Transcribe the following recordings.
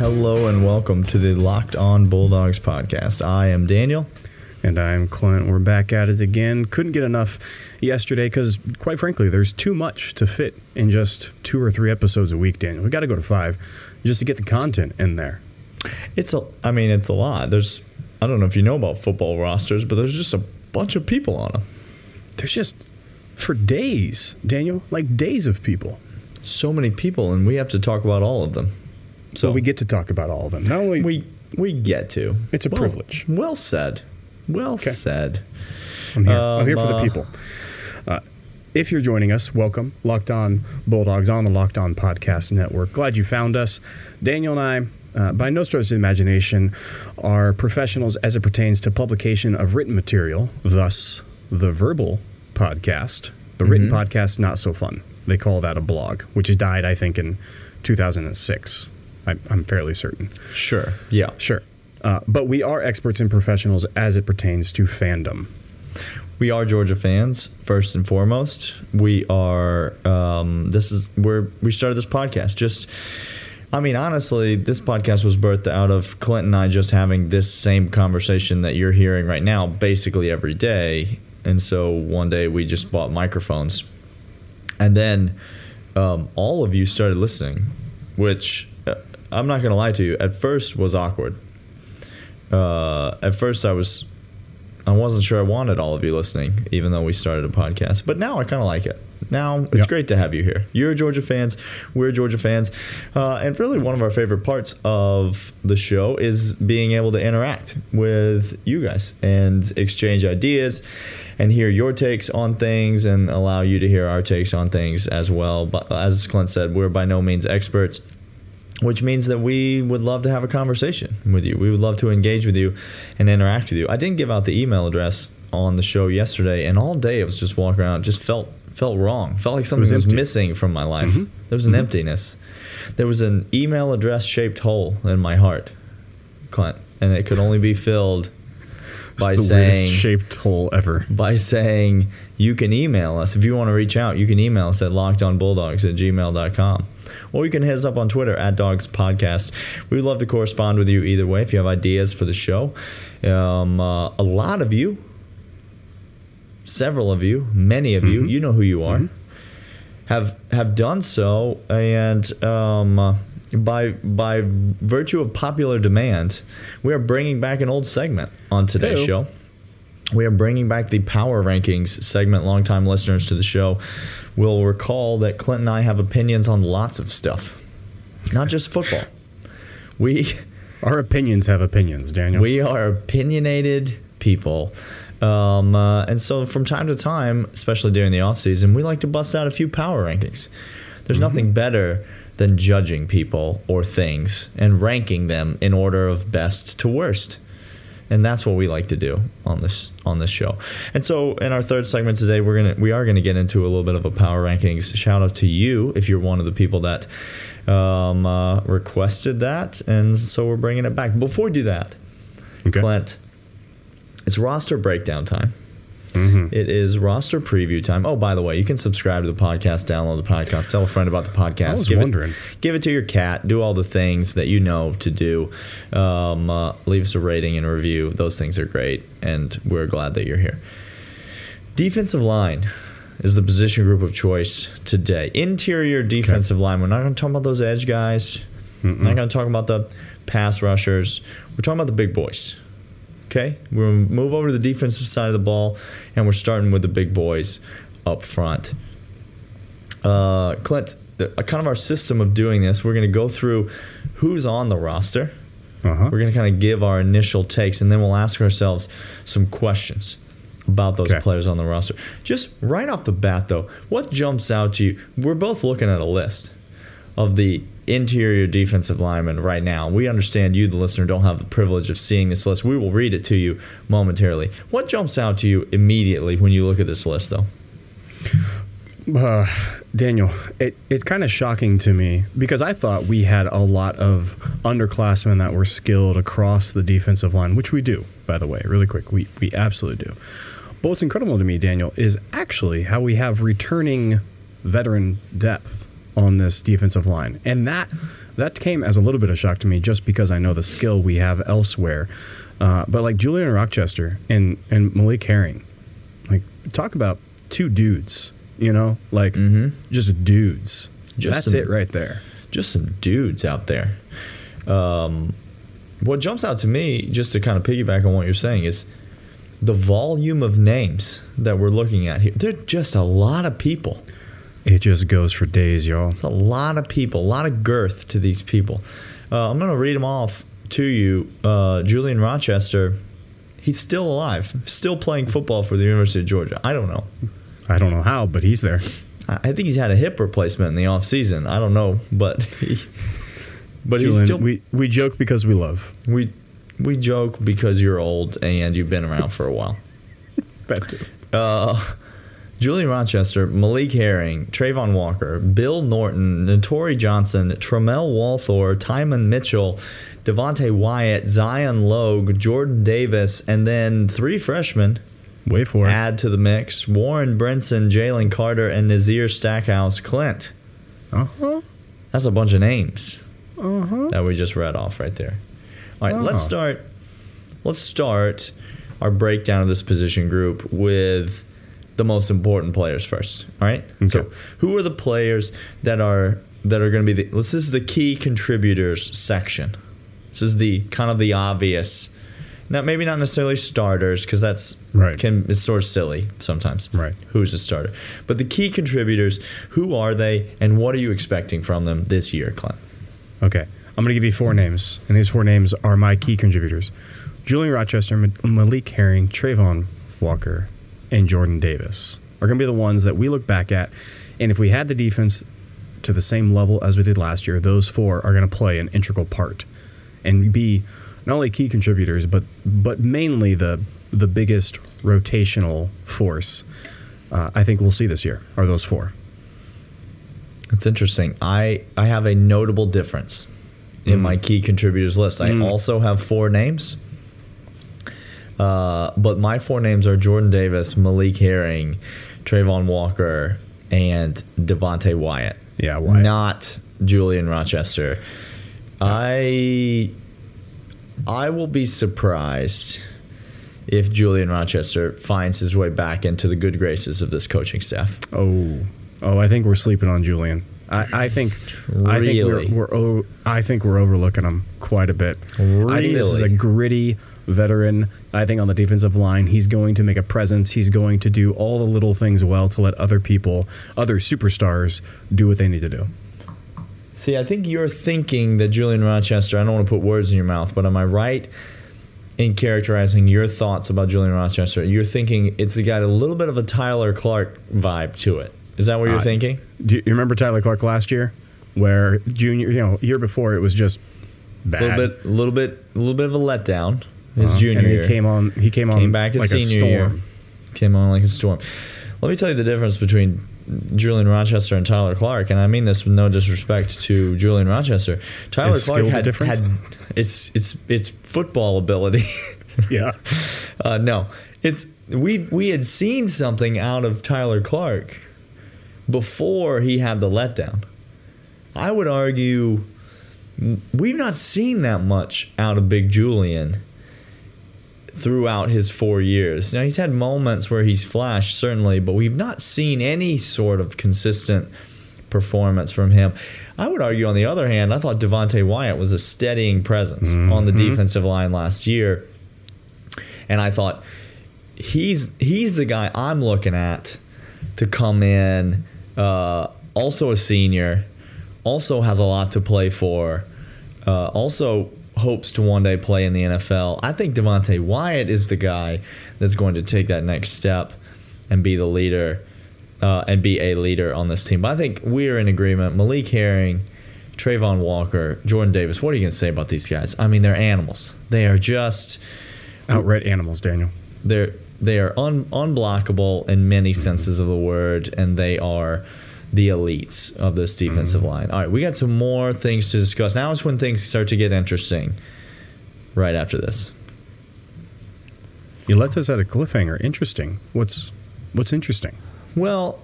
Hello and welcome to the Locked On Bulldogs podcast. I am Daniel. And I'm Clint. We're back at it again. Couldn't get enough yesterday because, quite frankly, there's too much to fit in just two or three episodes a week, Daniel. We got to go to five just to get the content in there. It's a, I mean, it's a lot. There's, I don't know if you know about football rosters, but there's just a bunch of people on them. There's just, for days, Daniel, like days of people. So many people, and we have to talk about all of them. So well, we get to talk about all of them. Not only we we get to. It's a well, privilege. Well said. Well okay. said. I'm here. Um, I'm here for the um, uh, people. Uh, if you're joining us, welcome. Locked On Bulldogs on the Locked On Podcast Network. Glad you found us. Daniel and I, uh, by no stretch of imagination, are professionals as it pertains to publication of written material, thus, the verbal podcast. The written mm-hmm. podcast, not so fun. They call that a blog, which died, I think, in 2006. I'm fairly certain. Sure. Yeah. Sure. Uh, but we are experts and professionals as it pertains to fandom. We are Georgia fans first and foremost. We are. Um, this is where we started this podcast. Just, I mean, honestly, this podcast was birthed out of Clint and I just having this same conversation that you're hearing right now, basically every day. And so one day we just bought microphones, and then um, all of you started listening, which I'm not gonna lie to you. At first was awkward uh, at first I was I wasn't sure I wanted all of you listening, even though we started a podcast. But now I kind of like it. Now it's yep. great to have you here. You're Georgia fans. We're Georgia fans. Uh, and really, one of our favorite parts of the show is being able to interact with you guys and exchange ideas and hear your takes on things and allow you to hear our takes on things as well. But as Clint said, we're by no means experts which means that we would love to have a conversation with you. We would love to engage with you and interact with you. I didn't give out the email address on the show yesterday, and all day I was just walking around, just felt felt wrong, felt like something was, was, missing from my life. Mm-hmm. There was an mm-hmm. emptiness. There was an email address shaped hole in my heart, Clint, and it could only be filled by saying shaped hole ever. By saying you can email us if you want to reach out. You can email us at lockedonbulldogs at gmail.com or you can hit us up on Twitter at Dogs Podcast. We would love to correspond with you either way if you have ideas for the show. Um, uh, a lot of you, several of you, many of mm-hmm. you, you know who you are, mm-hmm. have have done so, and um, uh, by by virtue of popular demand, we are bringing back an old segment on today's show we are bringing back the power rankings segment. Longtime listeners to the show will recall that Clint and I have opinions on lots of stuff, not just football. We our opinions have opinions, Daniel. We are opinionated people. Um, uh, and so from time to time, especially during the off season, we like to bust out a few power rankings. There's mm-hmm. nothing better than judging people or things and ranking them in order of best to worst and that's what we like to do on this on this show. And so, in our third segment today, we're gonna we are gonna get into a little bit of a power rankings. Shout out to you if you're one of the people that um, uh, requested that, and so we're bringing it back. Before we do that, okay. Clint, it's roster breakdown time. Mm-hmm. It is roster preview time. Oh, by the way, you can subscribe to the podcast, download the podcast, tell a friend about the podcast. I was give wondering. It, give it to your cat. Do all the things that you know to do. Um, uh, leave us a rating and a review. Those things are great, and we're glad that you're here. Defensive line is the position group of choice today. Interior defensive okay. line. We're not going to talk about those edge guys. Mm-mm. We're not going to talk about the pass rushers. We're talking about the big boys. Okay, we're gonna move over to the defensive side of the ball, and we're starting with the big boys up front. Uh, Clint, the, uh, kind of our system of doing this, we're going to go through who's on the roster. Uh-huh. We're going to kind of give our initial takes, and then we'll ask ourselves some questions about those okay. players on the roster. Just right off the bat, though, what jumps out to you? We're both looking at a list of the interior defensive lineman right now. We understand you, the listener, don't have the privilege of seeing this list. We will read it to you momentarily. What jumps out to you immediately when you look at this list, though? Uh, Daniel, it, it's kind of shocking to me because I thought we had a lot of underclassmen that were skilled across the defensive line, which we do, by the way, really quick. We, we absolutely do. But what's incredible to me, Daniel, is actually how we have returning veteran depth on this defensive line, and that that came as a little bit of shock to me, just because I know the skill we have elsewhere. Uh, but like Julian Rochester and and Malik Herring, like talk about two dudes, you know, like mm-hmm. just dudes. Just That's some, it right there. Just some dudes out there. Um, what jumps out to me, just to kind of piggyback on what you're saying, is the volume of names that we're looking at here. They're just a lot of people. It just goes for days, y'all. It's a lot of people, a lot of girth to these people. Uh, I'm going to read them off to you. Uh, Julian Rochester, he's still alive, still playing football for the University of Georgia. I don't know. I don't know how, but he's there. I think he's had a hip replacement in the offseason. I don't know, but he, but Julian, he's still. We we joke because we love. We we joke because you're old and you've been around for a while. that too. Uh, Julian Rochester, Malik Herring, Travon Walker, Bill Norton, Netori Johnson, Tramel Walthour, Tymon Mitchell, Devonte Wyatt, Zion Logue, Jordan Davis, and then three freshmen. Wait for it. Add to the mix: Warren Brinson, Jalen Carter, and Nazir Stackhouse Clint. Uh huh. That's a bunch of names uh-huh. that we just read off right there. All right, let's start. Let's start our breakdown of this position group with the most important players first. All right. Okay. So, who are the players that are that are going to be the? This is the key contributors section. This is the kind of the obvious. Now, maybe not necessarily starters because that's right. Can it's sort of silly sometimes. Right. Who's a starter? But the key contributors. Who are they, and what are you expecting from them this year, Clint? Okay. I'm going to give you four names, and these four names are my key contributors Julian Rochester, Malik Herring, Travon Walker, and Jordan Davis are going to be the ones that we look back at. And if we had the defense to the same level as we did last year, those four are going to play an integral part and be not only key contributors, but but mainly the the biggest rotational force uh, I think we'll see this year are those four. It's interesting. I I have a notable difference in mm. my key contributors list. I mm. also have four names. Uh, but my four names are Jordan Davis, Malik Herring, Travon Walker, and Devonte Wyatt. Yeah, Wyatt. Not Julian Rochester. Yeah. I I will be surprised if Julian Rochester finds his way back into the good graces of this coaching staff. Oh, Oh, I think we're sleeping on Julian. I, I think really? I think we're, we're I think we're overlooking him quite a bit. Really? I think this is a gritty veteran. I think on the defensive line, he's going to make a presence. He's going to do all the little things well to let other people, other superstars, do what they need to do. See, I think you're thinking that Julian Rochester. I don't want to put words in your mouth, but am I right in characterizing your thoughts about Julian Rochester? You're thinking it's got a little bit of a Tyler Clark vibe to it. Is that what you're uh, thinking? Do you remember Tyler Clark last year, where junior, you know, year before it was just bad. A little bit, a little bit, a little bit of a letdown. His uh, junior and year, he came on. He came on. Came back his like senior year. Came on like a storm. Let me tell you the difference between Julian Rochester and Tyler Clark, and I mean this with no disrespect to Julian Rochester. Tyler Is Clark had, had it's it's it's football ability. yeah. Uh, no, it's we we had seen something out of Tyler Clark before he had the letdown. I would argue we've not seen that much out of Big Julian throughout his four years. Now, he's had moments where he's flashed, certainly, but we've not seen any sort of consistent performance from him. I would argue, on the other hand, I thought Devonte Wyatt was a steadying presence mm-hmm. on the defensive line last year. And I thought he's he's the guy I'm looking at to come in uh, also a senior, also has a lot to play for, uh, also hopes to one day play in the NFL. I think Devonte Wyatt is the guy that's going to take that next step and be the leader uh, and be a leader on this team. But I think we're in agreement. Malik Herring, Travon Walker, Jordan Davis. What are you going to say about these guys? I mean, they're animals. They are just outright animals, Daniel. They're they are un, unblockable in many senses of the word, and they are the elites of this defensive mm-hmm. line. All right, we got some more things to discuss. Now is when things start to get interesting. Right after this, you left us at a cliffhanger. Interesting. What's what's interesting? Well,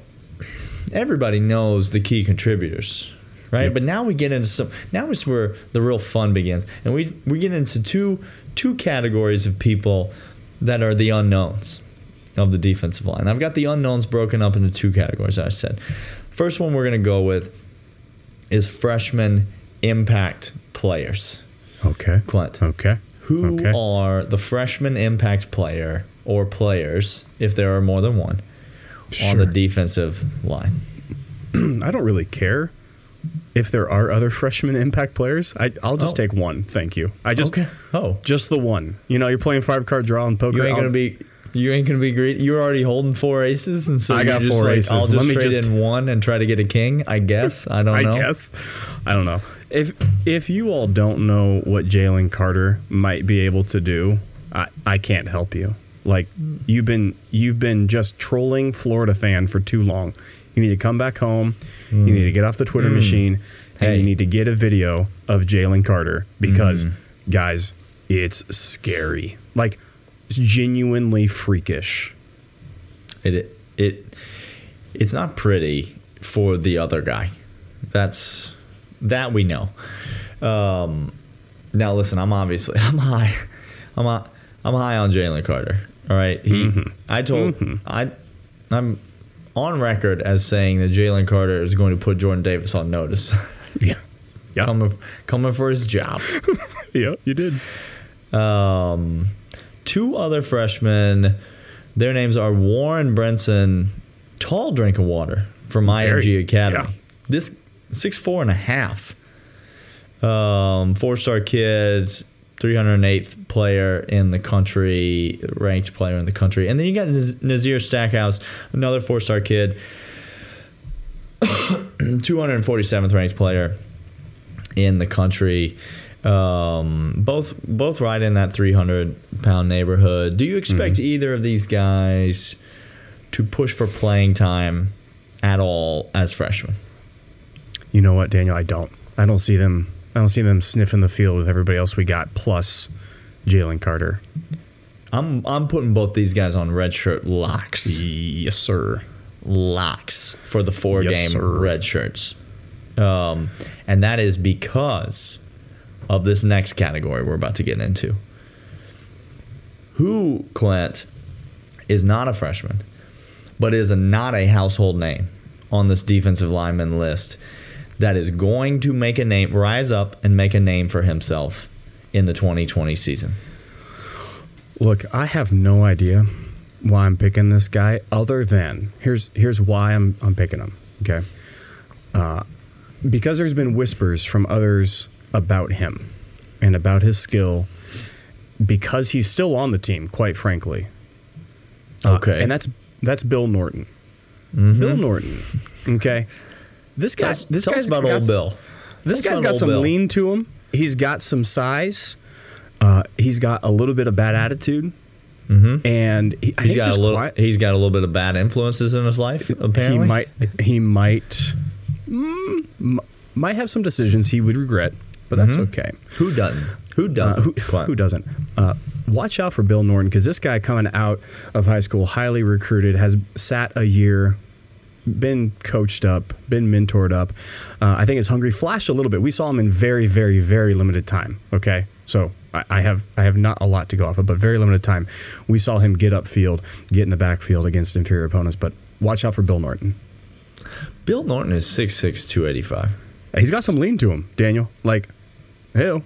everybody knows the key contributors, right? Yep. But now we get into some. Now is where the real fun begins, and we we get into two two categories of people that are the unknowns of the defensive line. I've got the unknowns broken up into two categories. I said, first one we're going to go with is freshman impact players. Okay. Clint. Okay. Who okay. are the freshman impact player or players, if there are more than one, on the defensive line? I don't really care if there are other freshman impact players. I, I'll just Oh. take one. Thank you. I just okay. Oh, just the one. You know, you're playing five card draw and poker. you ain't I'll- gonna be. You ain't gonna be greedy. You're already holding four aces, and so I got just four like, aces. I'll just Let me trade just- in one and try to get a king. I guess. I don't I know. guess. I don't know. If if you all don't know what Jalen Carter might be able to do, I, I can't help you. Like you've been you've been just trolling Florida fan for too long. You need to come back home. You need to get off the Twitter machine, and Hmm. Hey. you need to get a video of Jalen Carter because, Hmm. guys, it's scary. Like it's genuinely freakish. It it it's not pretty for the other guy. That's that we know. Um, now listen, I'm obviously I'm high. I'm hi- I'm high on Jalen Carter. All right, he. I told I I'm on record as saying that Jalen Carter is going to put Jordan Davis on notice, Yeah. Yeah. coming coming for his job. yeah, you did. Um, two other freshmen. Their names are Warren Brinson, tall drink of water from Very, IMG Academy. yeah. This six four and a half. Um, four star kid, 308th player in the country, ranked player in the country, and then you got Nazir Stackhouse, another four star kid, 247th ranked player in the country. Um, both both right in that 300 pound neighborhood. Do you expect Mm-hmm. either of these guys to push for playing time at all as freshmen? You know what, Daniel? I don't. I don't see them. I don't see them sniffing the field with everybody else we got plus Jalen Carter. I'm I'm putting both these guys on red shirt locks. Yes, sir. locks for the four Yes, game sir. red shirts. Um, and that is because of this next category we're about to get into. Who, Clint, is not a freshman, but is a, not a household name on this defensive lineman list that is going to make a name, rise up and make a name for himself in the 2020 season? Look, I have no idea why I'm picking this guy. Other than here's here's why I'm I'm picking him. Okay, uh, because there's been whispers from others about him and about his skill. Because he's still on the team, quite frankly. Uh, Okay. and that's that's Bill Norton. Bill Norton. Okay, this guy. Tell, this tell guy's us about got old s- Bill. This Tell guy's got some Bill. lean to him. He's got some size. Uh, he's got a little bit of bad attitude, mm-hmm. and he, think got a little. quiet- He's got a little bit of bad influences in his life. Apparently, he might he might mm, might have some decisions he would regret, but that's okay. Who doesn't? Who Uh, doesn't? who, who doesn't? Uh, watch out for Bill Norton because this guy coming out of high school, highly recruited, has sat a year, been coached up, been mentored up. Uh, I think is hungry. Flashed a little bit. We saw him in very, very, very limited time. Okay, so I, I have I have not a lot to go off of, but very limited time. We saw him get upfield, get in the backfield against inferior opponents. But watch out for Bill Norton. Bill Norton is 6'6", 285. He's got some lean to him, Daniel. Like, hell,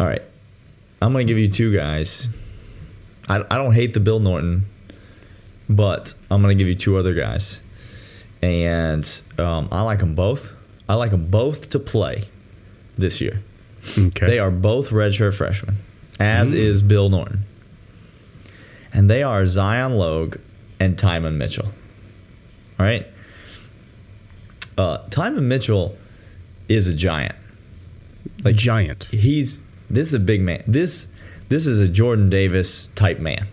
All right, I'm gonna give you two guys. I, I don't hate the Bill Norton, but I'm gonna give you two other guys, and um, I like them both. I like them both to play this year. okay. They are both redshirt freshmen, as is Bill Norton. And they are Zion Logue and Tymon Mitchell. All right? Uh, Tymon Mitchell is a giant. Like giant. He's this is a big man. This this is a Jordan Davis type man.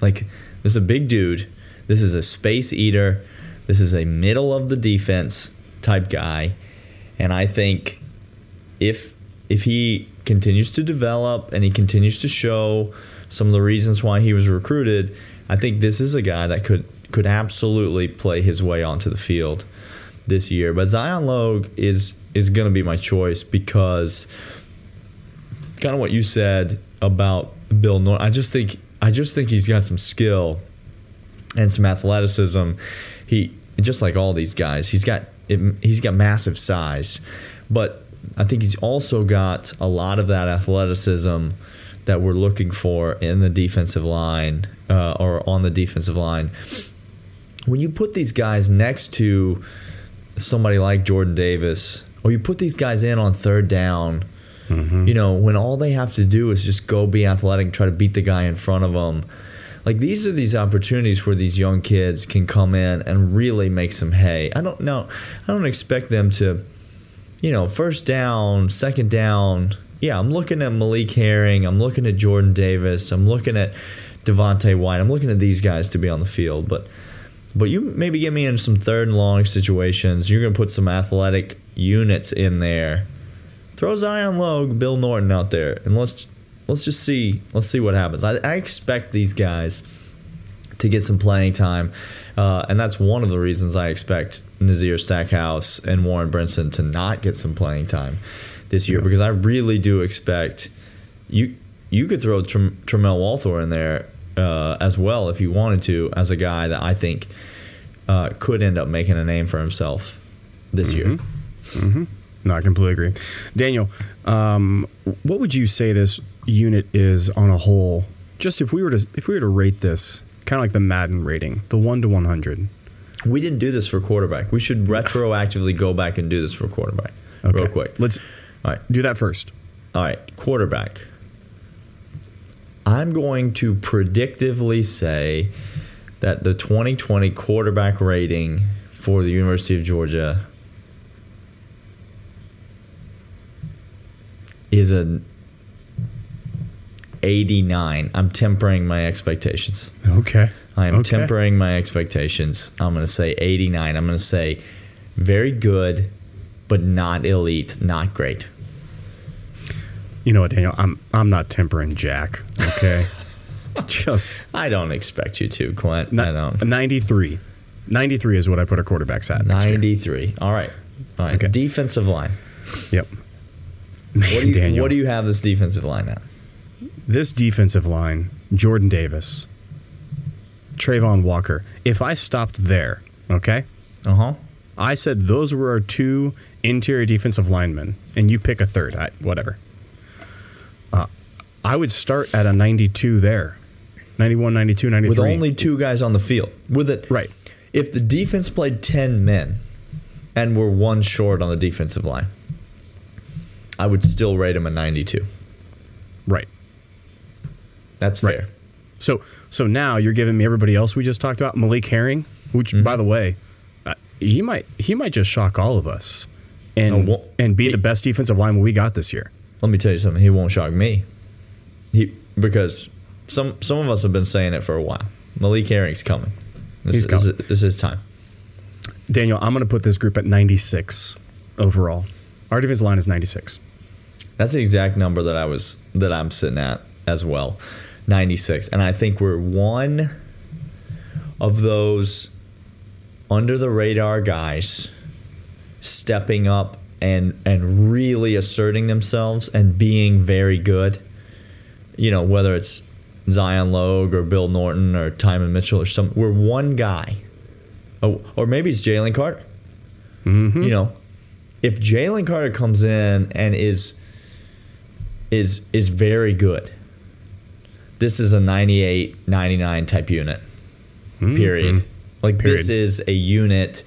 Like this is a big dude. This is a space eater. This is a middle of the defense type guy. And I think if if he continues to develop and he continues to show some of the reasons why he was recruited, I think this is a guy that could could absolutely play his way onto the field this year. But Zion Logue is is going to be my choice because kind of what you said about Bill Norton. I just think I just think he's got some skill and some athleticism. He just like all these guys, he's got he's got massive size, but I think he's also got a lot of that athleticism that we're looking for in the defensive line uh, or on the defensive line. When you put these guys next to somebody like Jordan Davis, or you put these guys in on third down, mm-hmm. you know, when all they have to do is just go be athletic and try to beat the guy in front of them. Like these are these opportunities where these young kids can come in and really make some hay. I don't know. I don't expect them to, you know, first down, second down. Yeah, I'm looking at Malik Herring. I'm looking at Jordan Davis. I'm looking at Devonte Wyatt. I'm looking at these guys to be on the field, but but you maybe get me in some third and long situations. You're going to put some athletic units in there. Throw Zion Logue, Bill Norton out there, and let's let's just see let's see what happens. I, I expect these guys to get some playing time, uh, and that's one of the reasons I expect Nazir Stackhouse and Warren Brinson to not get some playing time this year yeah. because I really do expect you you could throw Tr- Tramel Walthour in there uh, as well if you wanted to, as a guy that I think uh, could end up making a name for himself this mm-hmm. year. Mm-hmm. No, I completely agree. Daniel, um, what would you say this unit is on a whole? Just if we were to if we were to rate this, kind of like the Madden rating, the one to one hundred. We didn't do this for quarterback. We should retroactively go back and do this for quarterback. Okay. Real quick. Let's all right. Do that first. All right, quarterback. I'm going to predictively say that the 2020 quarterback rating for the University of Georgia is an 89. I'm tempering my expectations. Okay. I am okay. tempering my expectations. I'm going to say 89. I'm going to say very good, but not elite, not great. You know what, Daniel? I'm I'm not tempering Jack. Okay. Just I don't expect you to, Clint. I don't. 93. 93 is what I put our quarterbacks at. 93. All right. All right. Okay. Defensive line. Yep. Man, what, do you, Daniel. what do you have this defensive line at? This defensive line, Jordan Davis, Travon Walker. If I stopped there, okay? Uh huh. I said those were our two interior defensive linemen, and you pick a third. I, whatever. Uh, I would start at a 92 there. 91, 92, 93. With only two guys on the field. With it. Right. If the defense played 10 men and were one short on the defensive line, I would still rate him a 92. Right. That's fair. Right. So so now you're giving me everybody else we just talked about, Malik Herring, which mm-hmm. by the way, uh, he might he might just shock all of us and oh, well, and be he, the best defensive lineman we got this year. Let me tell you something. He won't shock me. He because some some of us have been saying it for a while. Malik Herring's coming. This, He's coming. This, this is time. Daniel, I'm going to put this group at 96 overall. Our defensive line is 96. That's the exact number that I was that I'm sitting at as well. 96. And I think we're one of those under the radar guys stepping up and and really asserting themselves and being very good. You know, whether it's Zion Logue or Bill Norton or Tymon Mitchell or some, we're one guy. Oh, or maybe it's Jalen Carter. Mm-hmm. You know, if Jalen Carter comes in and is is is very good. This is a 98, 99 type unit. Mm-hmm. Period. Like period. this is a unit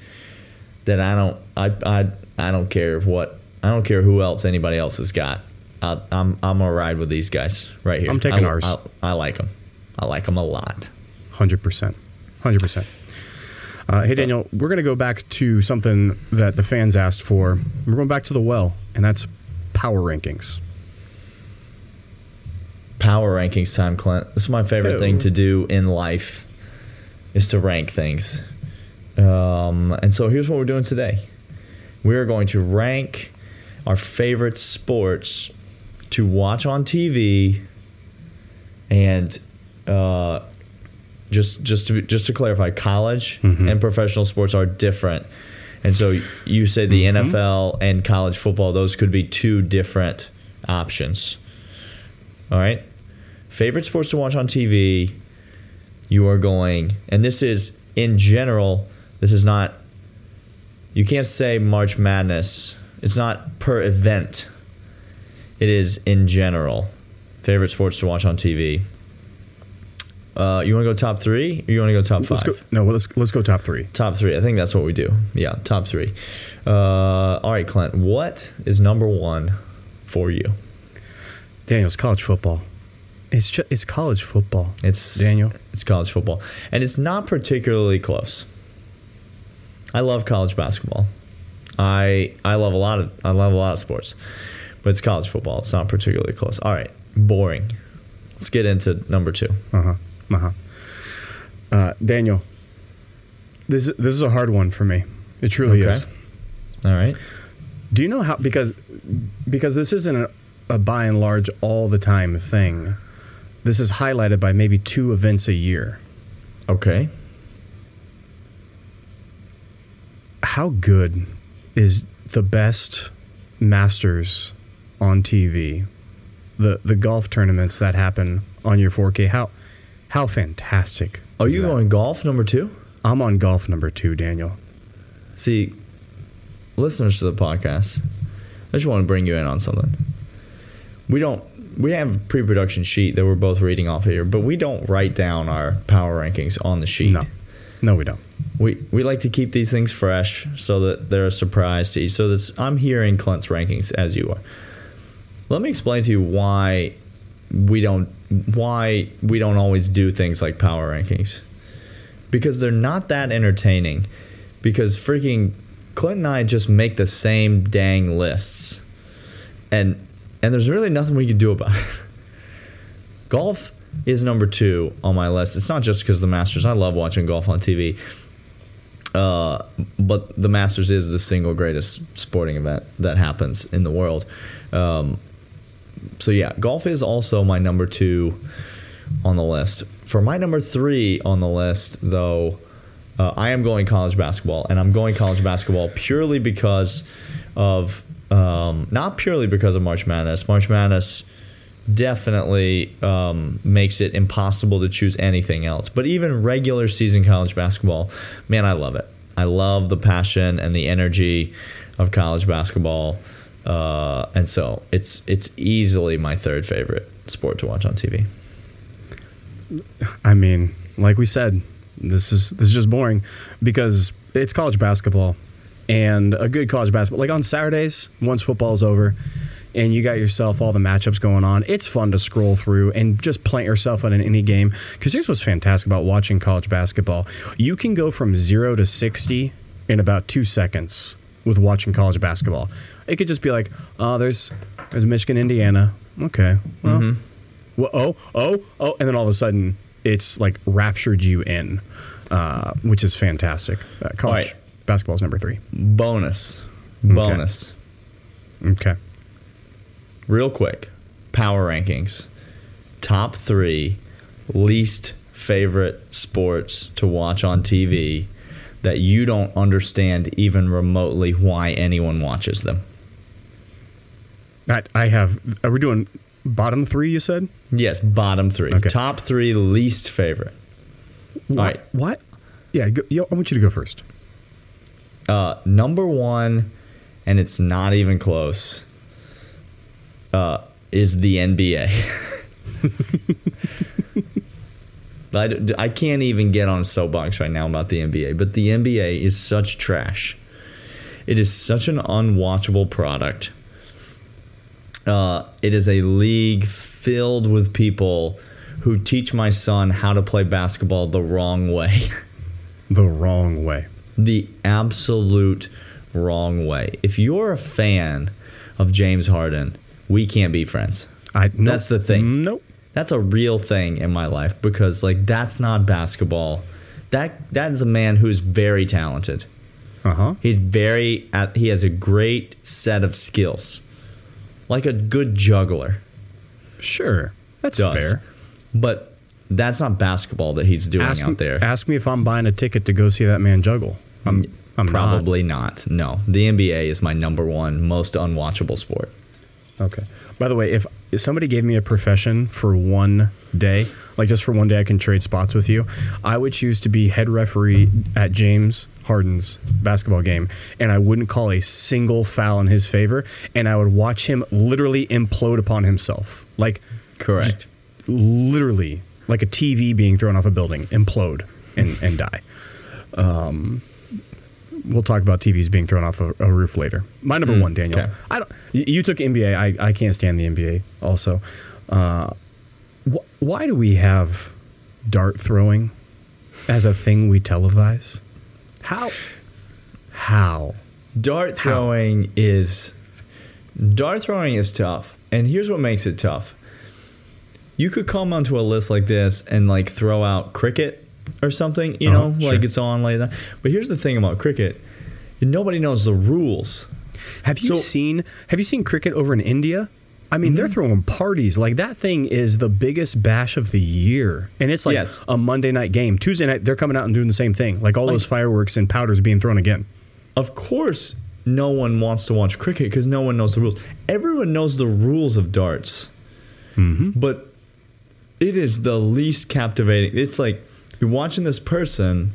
that I don't I I I don't care what I don't care who else anybody else has got. I, I'm I'm gonna ride with these guys right here. I'm taking I, ours. I, I, like them. I like them a lot. Hundred percent. Hundred percent. Uh, hey Daniel, we're gonna go back to something that the fans asked for. We're going back to the well, and that's power rankings power rankings time, Clint. This is my favorite thing to do in life is to rank things. Um, and so here's what we're doing today. We are going to rank our favorite sports to watch on TV and uh, just just to just to clarify, college mm-hmm. and professional sports are different. And so you say the mm-hmm. NFL and college football; those could be two different options. All right. Favorite sports to watch on TV. You are going, and this is in general. This is not. You can't say March Madness. It's not per event. It is in general. Favorite sports to watch on TV. Uh, you want to go top three, or you want to go top let's five? Go, no, let's let's go top three. Top three. I think that's what we do. Yeah, top three. Uh, all right, Clint. What is number one for you? Daniel's college football. It's just, it's college football. It's Daniel. It's college football, and it's not particularly close. I love college basketball. I I love a lot of I love a lot of sports, but it's college football. It's not particularly close. All right, boring. Let's get into number two. Uh huh. Uh-huh. Uh, Daniel, this this is a hard one for me. It truly okay. is. All right. Do you know how because because this isn't a, a by and large all the time thing. This is highlighted by maybe two events a year. Okay. How good is the best Masters on TV? The the golf tournaments that happen on your 4K. How how fantastic! Are you that? on golf number two? I'm on golf number two, Daniel. See, listeners to the podcast, I just want to bring you in on something. We don't. We have a pre-production sheet that we're both reading off here, but we don't write down our power rankings on the sheet. No, no, we don't. We we like to keep these things fresh so that they're a surprise to you. So this, I'm hearing Clint's rankings as you are. Let me explain to you why we don't why we don't always do things like power rankings because they're not that entertaining because freaking Clint and I just make the same dang lists and and there's really nothing we can do about it. golf is number two on my list. It's not just because the Masters. I love watching golf on TV. Uh, but the Masters is the single greatest sporting event that happens in the world. Um, so yeah, golf is also my number two on the list. For my number three on the list, though, uh, I am going college basketball, and I'm going college basketball purely because of um, not purely because of March Madness. March Madness definitely um, makes it impossible to choose anything else. But even regular season college basketball, man, I love it. I love the passion and the energy of college basketball. Uh, and so it's it's easily my third favorite sport to watch on TV. I mean, like we said, this is this is just boring because it's college basketball and a good college basketball. Like on Saturdays, once football's over, and you got yourself all the matchups going on, it's fun to scroll through and just plant yourself in any game. Because here's what's fantastic about watching college basketball: you can go from zero to sixty in about two seconds with watching college basketball. It could just be like, oh, there's there's Michigan, Indiana. Okay, well, mm-hmm. well, oh, oh, oh, and then all of a sudden it's like raptured you in, uh, which is fantastic. Uh, college. Basketball is number three. Bonus, bonus. Okay. okay. Real quick, power rankings. Top three least favorite sports to watch on TV that you don't understand even remotely why anyone watches them. I, I have. Are we doing bottom three? You said yes. Bottom three. Okay. Top three least favorite. What? All right. What? Yeah. Go, yo, I want you to go first. Uh, number one, and it's not even close. Uh, is the NBA. I, I can't even get on a soapbox right now about the NBA, but the NBA is such trash. It is such an unwatchable product. Uh, it is a league filled with people who teach my son how to play basketball the wrong way. the wrong way. The absolute wrong way. If you're a fan of James Harden, we can't be friends. I nope. That's the thing. Nope that's a real thing in my life because like that's not basketball. That that is a man who's very talented. Uh-huh. He's very at, he has a great set of skills. Like a good juggler. Sure. That's does. fair. But that's not basketball that he's doing ask, out there. Ask me if I'm buying a ticket to go see that man juggle. I'm, I'm probably not. not. No, the NBA is my number one most unwatchable sport. Okay. By the way, if, if somebody gave me a profession for one day, like just for one day, I can trade spots with you. I would choose to be head referee at James Harden's basketball game, and I wouldn't call a single foul in his favor, and I would watch him literally implode upon himself, like correct, literally like a TV being thrown off a building, implode and and die. Um, we'll talk about TVs being thrown off a, a roof later. My number mm, one, Daniel. Okay. I don't. You took NBA. I, I can't stand the NBA. Also, uh, wh- why do we have dart throwing as a thing we televise? How? How? Dart throwing How? is dart throwing is tough, and here's what makes it tough. You could come onto a list like this and like throw out cricket or something, you uh-huh, know, sure. like it's on like that. But here's the thing about cricket: nobody knows the rules. Have you so, seen Have you seen cricket over in India? I mean, mm-hmm. they're throwing parties. Like that thing is the biggest bash of the year, and it's like yes. a Monday night game. Tuesday night, they're coming out and doing the same thing. Like all like, those fireworks and powders being thrown again. Of course, no one wants to watch cricket because no one knows the rules. Everyone knows the rules of darts, mm-hmm. but it is the least captivating. It's like you're watching this person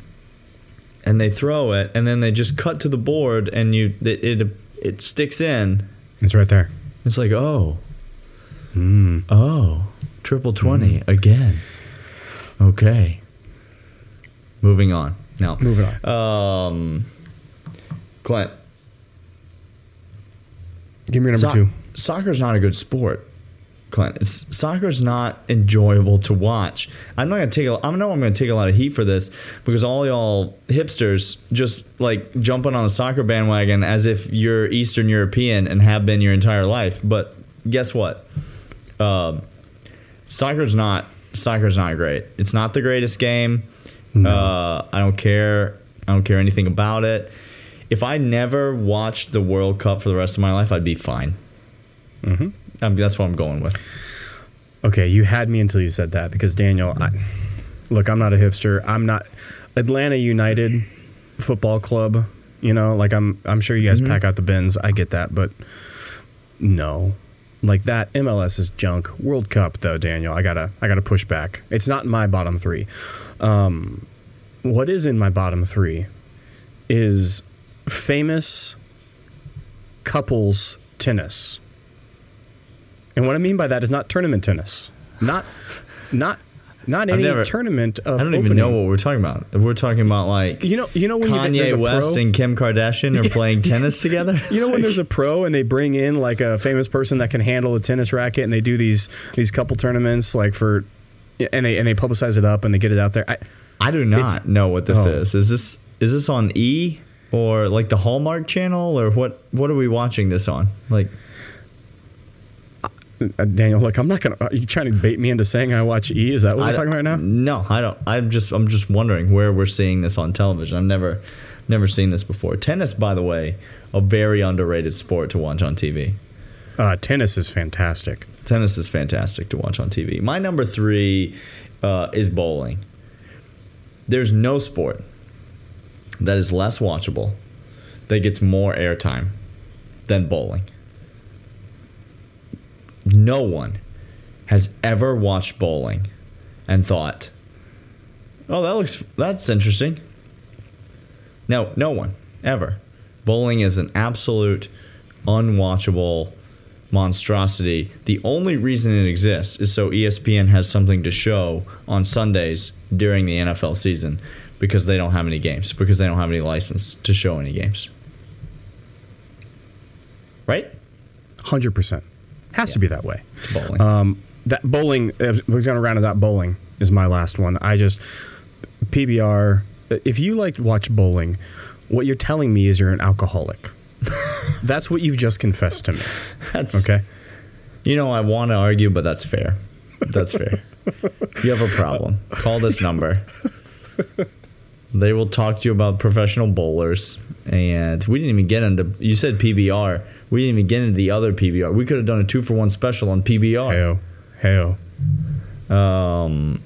and they throw it and then they just cut to the board and you it it, it sticks in. It's right there. It's like oh. Mm. oh. Triple 20 mm. again. Okay. Moving on. Now moving on. um clint. Give me number so- two. soccer's not a good sport Clint. It's, soccer's not enjoyable to watch. I'm not gonna take. A, I know I'm gonna take a lot of heat for this because all y'all hipsters just like jumping on the soccer bandwagon as if you're Eastern European and have been your entire life. But guess what? Uh, soccer's not. Soccer's not great. It's not the greatest game. No. Uh, I don't care. I don't care anything about it. If I never watched the World Cup for the rest of my life, I'd be fine. Mm-hmm. I mean, that's what I'm going with. Okay, you had me until you said that because Daniel, I, look, I'm not a hipster. I'm not Atlanta United Football Club. You know, like I'm, I'm sure you guys mm-hmm. pack out the bins. I get that, but no, like that MLS is junk. World Cup though, Daniel, I gotta, I gotta push back. It's not in my bottom three. Um, what is in my bottom three is famous couples tennis. And what I mean by that is not tournament tennis, not not not any never, tournament of. I don't opening. even know what we're talking about. We're talking about like you know you know when Kanye you, West pro, and Kim Kardashian are playing tennis together. You know when there's a pro and they bring in like a famous person that can handle a tennis racket and they do these these couple tournaments like for and they and they publicize it up and they get it out there. I I do not know what this oh. is. Is this is this on E or like the Hallmark Channel or what? What are we watching this on? Like Daniel, look, I'm not gonna. Are you trying to bait me into saying I watch E? Is that what I we're talking about now? No, I don't. I'm just. I'm just wondering where we're seeing this on television. I've never, never seen this before. Tennis, by the way, a very underrated sport to watch on TV. Uh, tennis is fantastic. Tennis is fantastic to watch on TV. My number three uh, is bowling. There's no sport that is less watchable that gets more airtime than bowling no one has ever watched bowling and thought, "Oh, that looks that's interesting." No, no one ever. Bowling is an absolute unwatchable monstrosity. The only reason it exists is so ESPN has something to show on Sundays during the NFL season because they don't have any games, because they don't have any license to show any games. Right? 100%. Has yeah. to be that way. It's bowling. Um, that bowling. We're going to round it out. Bowling is my last one. I just PBR. If you like watch bowling, what you're telling me is you're an alcoholic. that's what you've just confessed to me. That's okay. You know, I want to argue, but that's fair. That's fair. you have a problem. Call this number. They will talk to you about professional bowlers. And we didn't even get into. You said PBR. We didn't even get into the other PBR. We could have done a two for one special on PBR. Heyo. Heyo. Um,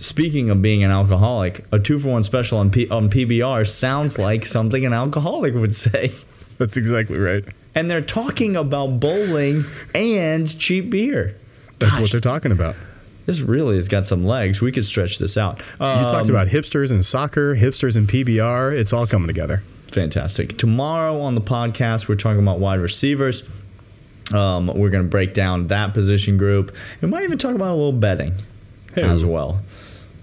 speaking of being an alcoholic, a two for one special on, P- on PBR sounds like something an alcoholic would say. That's exactly right. And they're talking about bowling and cheap beer. That's Gosh, what they're talking about. This really has got some legs. We could stretch this out. Um, you talked about hipsters and soccer, hipsters and PBR. It's all coming together. Fantastic. Tomorrow on the podcast, we're talking about wide receivers. Um, we're going to break down that position group. We might even talk about a little betting hey. as well.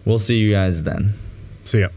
We'll see you guys then. See ya.